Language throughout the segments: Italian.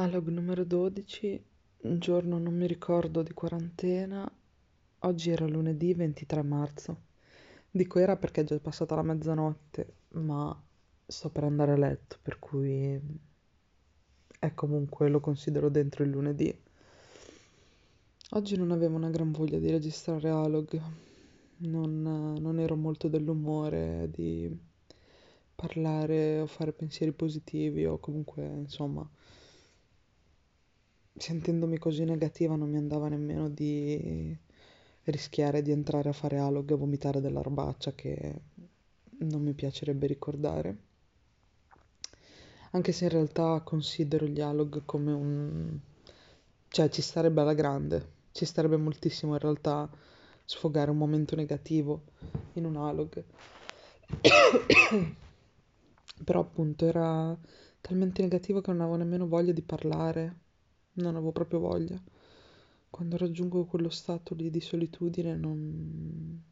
Alog numero 12, un giorno non mi ricordo di quarantena, oggi era lunedì 23 marzo. Dico era perché è già passata la mezzanotte, ma sto per andare a letto, per cui è comunque lo considero dentro il lunedì. Oggi non avevo una gran voglia di registrare Alog, non, non ero molto dell'umore di parlare o fare pensieri positivi o comunque, insomma sentendomi così negativa non mi andava nemmeno di rischiare di entrare a fare alog e vomitare dell'erbaccia che non mi piacerebbe ricordare. Anche se in realtà considero gli alog come un... cioè ci starebbe alla grande, ci starebbe moltissimo in realtà sfogare un momento negativo in un alog. Però appunto era talmente negativo che non avevo nemmeno voglia di parlare non avevo proprio voglia. Quando raggiungo quello stato lì di solitudine non,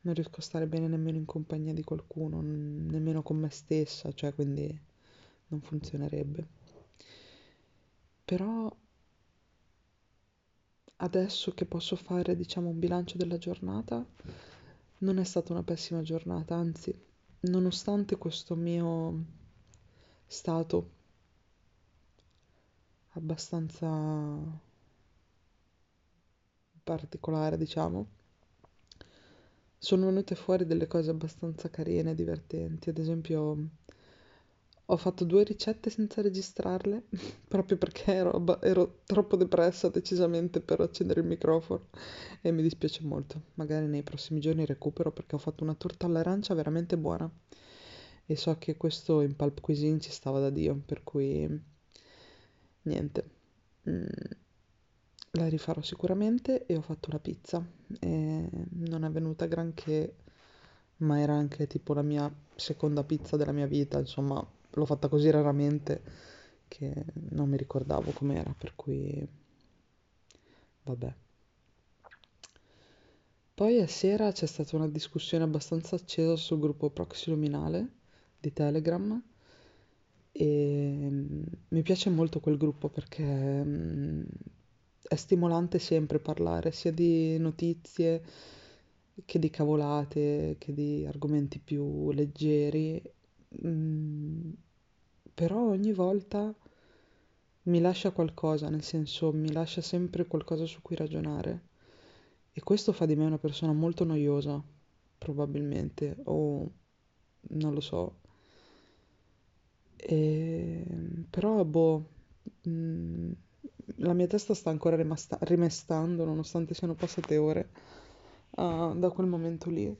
non riesco a stare bene nemmeno in compagnia di qualcuno, nemmeno con me stessa, cioè quindi non funzionerebbe. Però adesso che posso fare, diciamo, un bilancio della giornata, non è stata una pessima giornata, anzi, nonostante questo mio stato abbastanza particolare, diciamo, sono venute fuori delle cose abbastanza carine e divertenti. Ad esempio, ho fatto due ricette senza registrarle, proprio perché ero, ero troppo depressa decisamente per accendere il microfono e mi dispiace molto. Magari nei prossimi giorni recupero perché ho fatto una torta all'arancia veramente buona e so che questo in Pulp Cuisine ci stava da Dio, per cui niente, mm, la rifarò sicuramente e ho fatto la pizza. E non è venuta granché, ma era anche tipo la mia seconda pizza della mia vita, insomma, l'ho fatta così raramente che non mi ricordavo com'era, per cui vabbè. Poi a sera c'è stata una discussione abbastanza accesa sul gruppo Proxy Luminale di Telegram e mm, mi piace molto quel gruppo perché mm, è stimolante sempre parlare sia di notizie che di cavolate, che di argomenti più leggeri, mm, però ogni volta mi lascia qualcosa, nel senso mi lascia sempre qualcosa su cui ragionare. E questo fa di me una persona molto noiosa, probabilmente, o non lo so, e, però, boh, mm, la mia testa sta ancora rimasta- rimestando, nonostante siano passate ore, uh, da quel momento lì.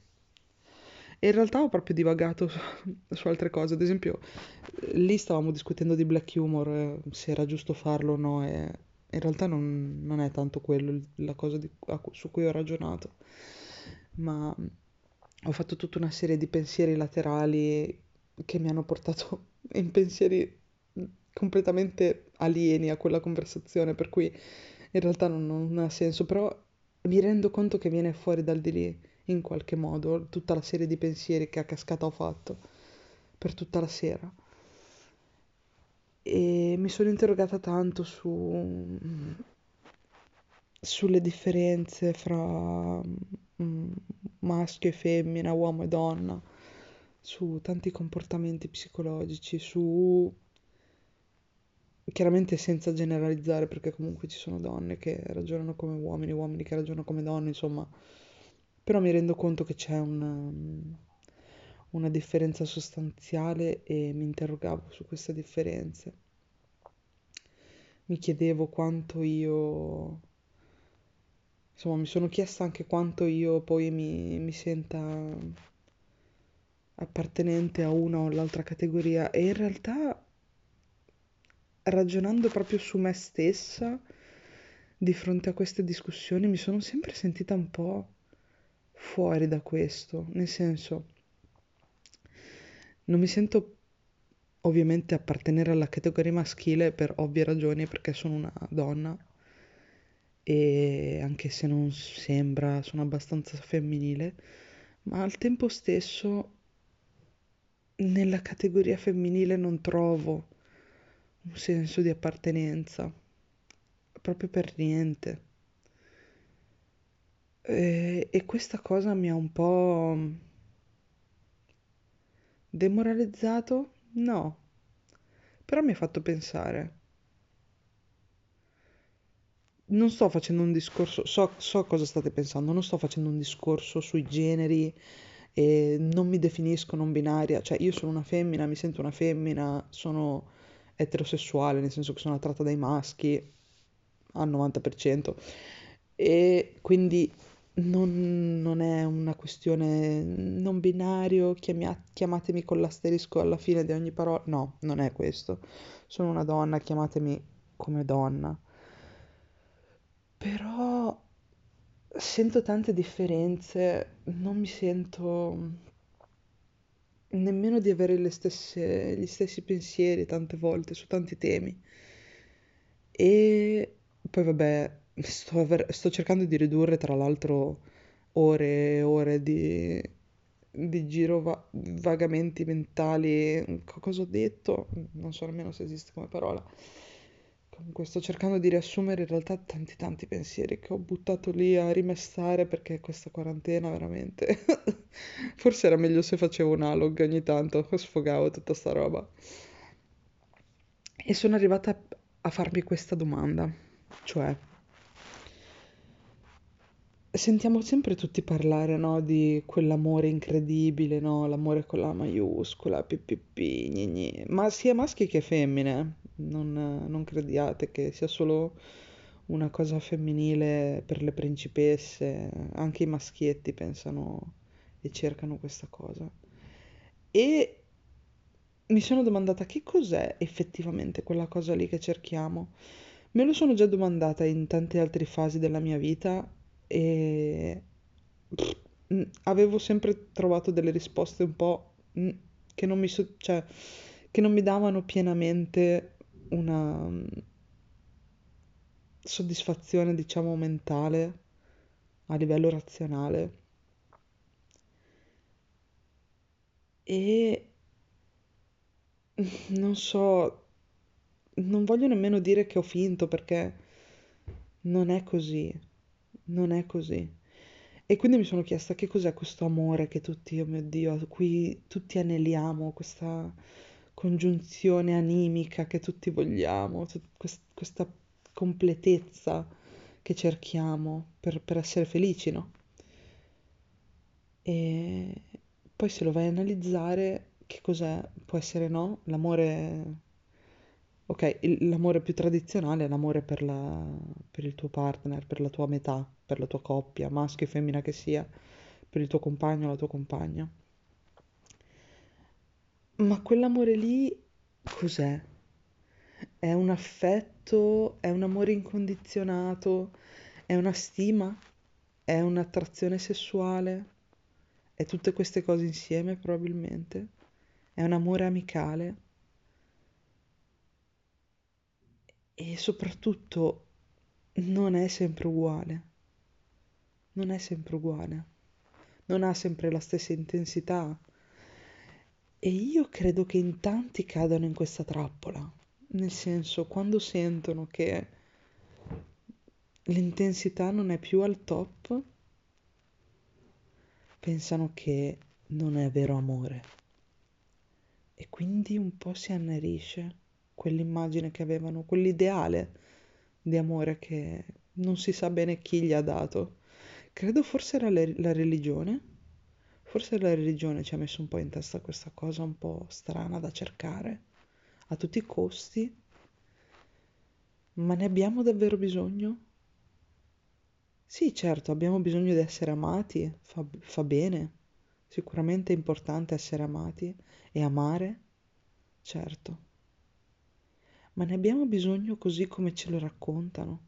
E in realtà ho proprio divagato su, su altre cose, ad esempio, lì stavamo discutendo di black humor, eh, se era giusto farlo o no, e in realtà non, non è tanto quello la cosa di, su cui ho ragionato, ma ho fatto tutta una serie di pensieri laterali che mi hanno portato in pensieri completamente alieni a quella conversazione, per cui in realtà non, non ha senso, però mi rendo conto che viene fuori dal di lì in qualche modo tutta la serie di pensieri che a cascata ho fatto per tutta la sera. E mi sono interrogata tanto su sulle differenze fra mm, maschio e femmina, uomo e donna su tanti comportamenti psicologici, su chiaramente senza generalizzare perché comunque ci sono donne che ragionano come uomini, uomini che ragionano come donne, insomma, però mi rendo conto che c'è una, una differenza sostanziale e mi interrogavo su queste differenze. Mi chiedevo quanto io, insomma, mi sono chiesta anche quanto io poi mi, mi senta appartenente a una o l'altra categoria e in realtà ragionando proprio su me stessa di fronte a queste discussioni mi sono sempre sentita un po' fuori da questo, nel senso non mi sento ovviamente appartenere alla categoria maschile per ovvie ragioni perché sono una donna e anche se non sembra sono abbastanza femminile, ma al tempo stesso nella categoria femminile non trovo un senso di appartenenza, proprio per niente. E, e questa cosa mi ha un po' demoralizzato? No, però mi ha fatto pensare. Non sto facendo un discorso, so, so cosa state pensando, non sto facendo un discorso sui generi e non mi definisco non binaria, cioè io sono una femmina, mi sento una femmina, sono eterosessuale, nel senso che sono attratta dai maschi al 90% e quindi non, non è una questione non binario, chiamia- chiamatemi con l'asterisco alla fine di ogni parola, no, non è questo, sono una donna, chiamatemi come donna, però sento tante differenze, non mi sento nemmeno di avere stesse, gli stessi pensieri tante volte su tanti temi. E poi vabbè, sto, aver- sto cercando di ridurre tra l'altro ore e ore di, di giro va- vagamenti mentali. Co- Cosa ho detto? Non so nemmeno se esiste come parola. Comunque sto cercando di riassumere in realtà tanti tanti pensieri che ho buttato lì a rimestare perché questa quarantena veramente... Forse era meglio se facevo un analog ogni tanto, sfogavo tutta sta roba. E sono arrivata a farmi questa domanda, cioè, sentiamo sempre tutti parlare, no, di quell'amore incredibile, no, l'amore con la maiuscola, pippi, gni gni, ma sia maschi che femmine, non, non crediate che sia solo una cosa femminile per le principesse, anche i maschietti pensano e cercano questa cosa. E mi sono domandata che cos'è effettivamente quella cosa lì che cerchiamo. Me lo sono già domandata in tante altre fasi della mia vita e pff, mm, avevo sempre trovato delle risposte un po' mm, che non mi, so- cioè, che non mi davano pienamente una mm, soddisfazione, diciamo, mentale a livello razionale. E non so, non voglio nemmeno dire che ho finto perché non è così, non è così. E quindi mi sono chiesta che cos'è questo amore che tutti, oh mio Dio, a cui tutti aneliamo, questa congiunzione animica che tutti vogliamo, questa completezza che cerchiamo per, per essere felici, no? E poi se lo vai a analizzare, che cos'è? Può essere no? L'amore... Ok, il- l'amore più tradizionale è l'amore per la- per il tuo partner, per la tua metà, per la tua coppia, maschio e femmina che sia, per il tuo compagno o la tua compagna. Ma quell'amore lì cos'è? È un affetto? È un amore incondizionato? È una stima? È un'attrazione sessuale? È tutte queste cose insieme probabilmente? È un amore amicale? E soprattutto non è sempre uguale. Non è sempre uguale. Non ha sempre la stessa intensità. E io credo che in tanti cadano in questa trappola. Nel senso, quando sentono che l'intensità non è più al top, pensano che non è vero amore. E quindi un po' si annerisce quell'immagine che avevano, quell'ideale di amore che non si sa bene chi gli ha dato. Credo forse era le- la religione. Forse la religione ci ha messo un po' in testa questa cosa un po' strana da cercare a tutti i costi, ma ne abbiamo davvero bisogno? Sì, certo, abbiamo bisogno di essere amati, fa, fa bene, sicuramente è importante essere amati e amare, certo, ma ne abbiamo bisogno così come ce lo raccontano.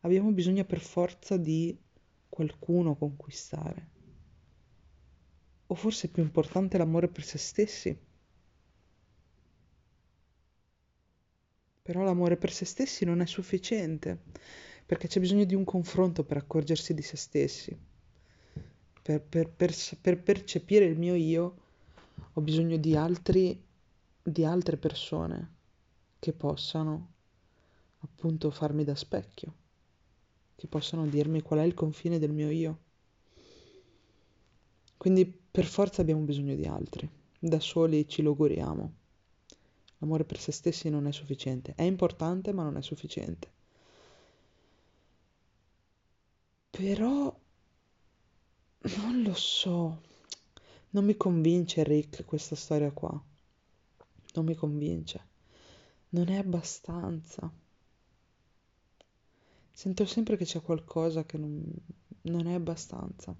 Abbiamo bisogno per forza di qualcuno conquistare. O forse è più importante l'amore per se stessi. Però l'amore per se stessi non è sufficiente, perché c'è bisogno di un confronto per accorgersi di se stessi. Per, per- per per percepire il mio io ho bisogno di altri, di altre persone. Che possano appunto farmi da specchio, che possano dirmi qual è il confine del mio io. Quindi per forza abbiamo bisogno di altri, da soli ci logoriamo. L'amore per se stessi non è sufficiente, è importante ma non è sufficiente. Però non lo so, non mi convince Rick questa storia qua, non mi convince, non è abbastanza. Sento sempre che c'è qualcosa che non, non è abbastanza.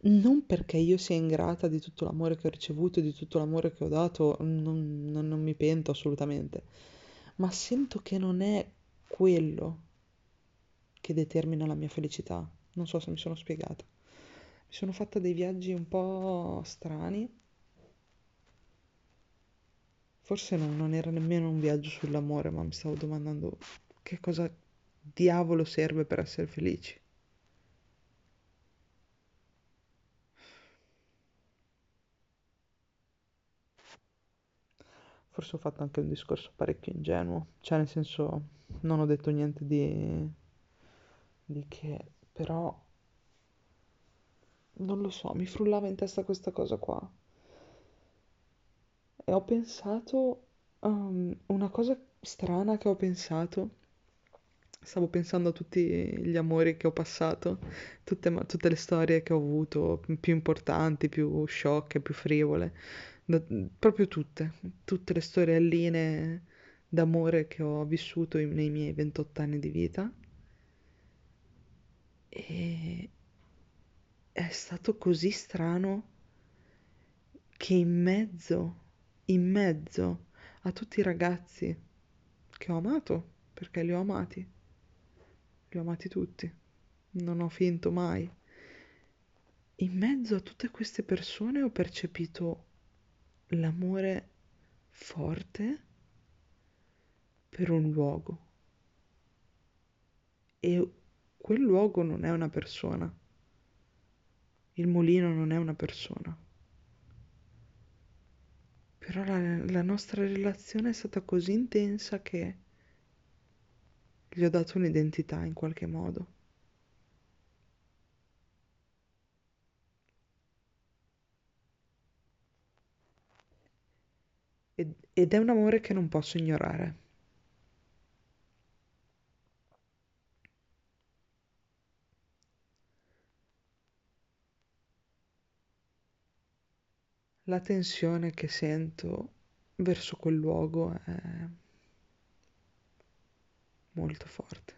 Non perché io sia ingrata di tutto l'amore che ho ricevuto, di tutto l'amore che ho dato, non, non, non mi pento assolutamente, ma sento che non è quello che determina la mia felicità. Non so se mi sono spiegata. Mi sono fatta dei viaggi un po' strani. Forse non, non era nemmeno un viaggio sull'amore, ma mi stavo domandando che cosa diavolo serve per essere felici. Forse ho fatto anche un discorso parecchio ingenuo, cioè nel senso non ho detto niente di, di che, però non lo so, mi frullava in testa questa cosa qua. E ho pensato, um, una cosa strana che ho pensato, stavo pensando a tutti gli amori che ho passato, tutte, tutte le storie che ho avuto, più importanti, più sciocche, più frivole da, proprio tutte, tutte le storielline d'amore che ho vissuto in, nei miei 28 anni di vita. E è stato così strano che in mezzo, in mezzo a tutti i ragazzi che ho amato, perché li ho amati, li ho amati tutti, non ho finto mai, in mezzo a tutte queste persone ho percepito l'amore forte per un luogo e quel luogo non è una persona. Il mulino non è una persona. Però la, la nostra relazione è stata così intensa che gli ho dato un'identità in qualche modo. ed è un amore che non posso ignorare. La tensione che sento verso quel luogo è molto forte.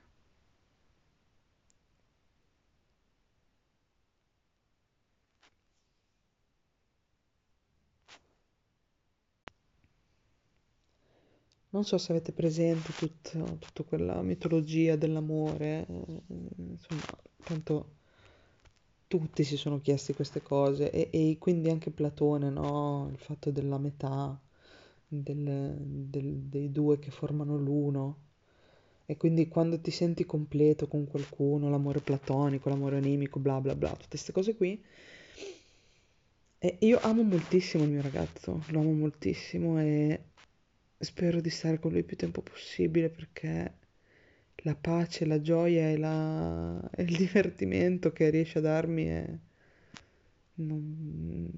Non so se avete presente tut- tutta quella mitologia dell'amore, eh, insomma, tanto tutti si sono chiesti queste cose e, e quindi anche Platone, no? Il fatto della metà, del- del- dei due che formano l'uno. E quindi quando ti senti completo con qualcuno, l'amore platonico, l'amore animico, bla bla bla, tutte queste cose qui. E io amo moltissimo il mio ragazzo, lo amo moltissimo e spero di stare con lui il più tempo possibile perché la pace, la gioia e, la... e il divertimento che riesce a darmi è... non...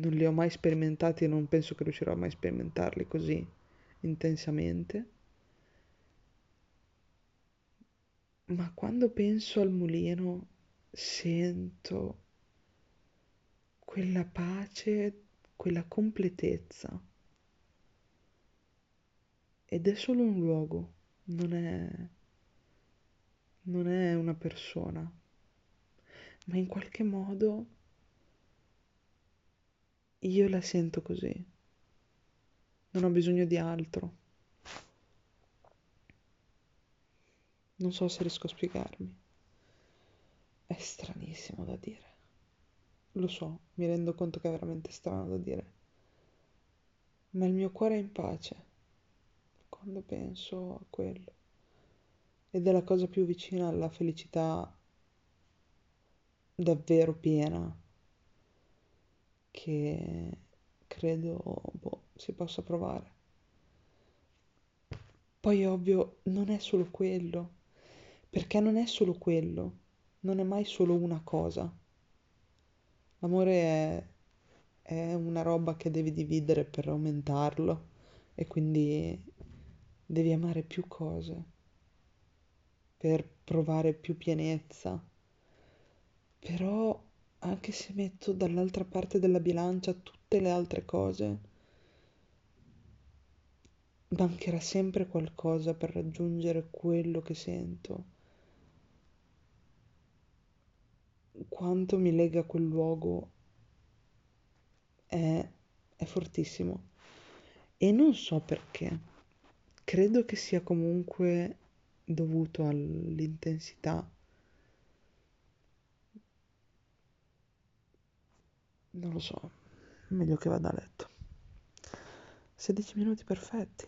non li ho mai sperimentati e non penso che riuscirò mai a sperimentarli così intensamente. Ma quando penso al mulino sento quella pace, quella completezza ed è solo un luogo, non è, non è una persona, ma in qualche modo io la sento così, non ho bisogno di altro. Non so se riesco a spiegarmi. È stranissimo da dire. Lo so, mi rendo conto che è veramente strano da dire. Ma il mio cuore è in pace quando penso a quello. Ed è la cosa più vicina alla felicità davvero piena che credo boh, si possa provare. Poi ovvio, non è solo quello, perché non è solo quello, non è mai solo una cosa. L'amore è, è una roba che devi dividere per aumentarlo e quindi devi amare più cose per provare più pienezza. Però anche se metto dall'altra parte della bilancia tutte le altre cose, mancherà sempre qualcosa per raggiungere quello che sento. Quanto mi lega quel luogo è, è fortissimo. E non so perché. Credo che sia comunque dovuto all'intensità. Non lo so, meglio che vada a letto. 16 minuti perfetti.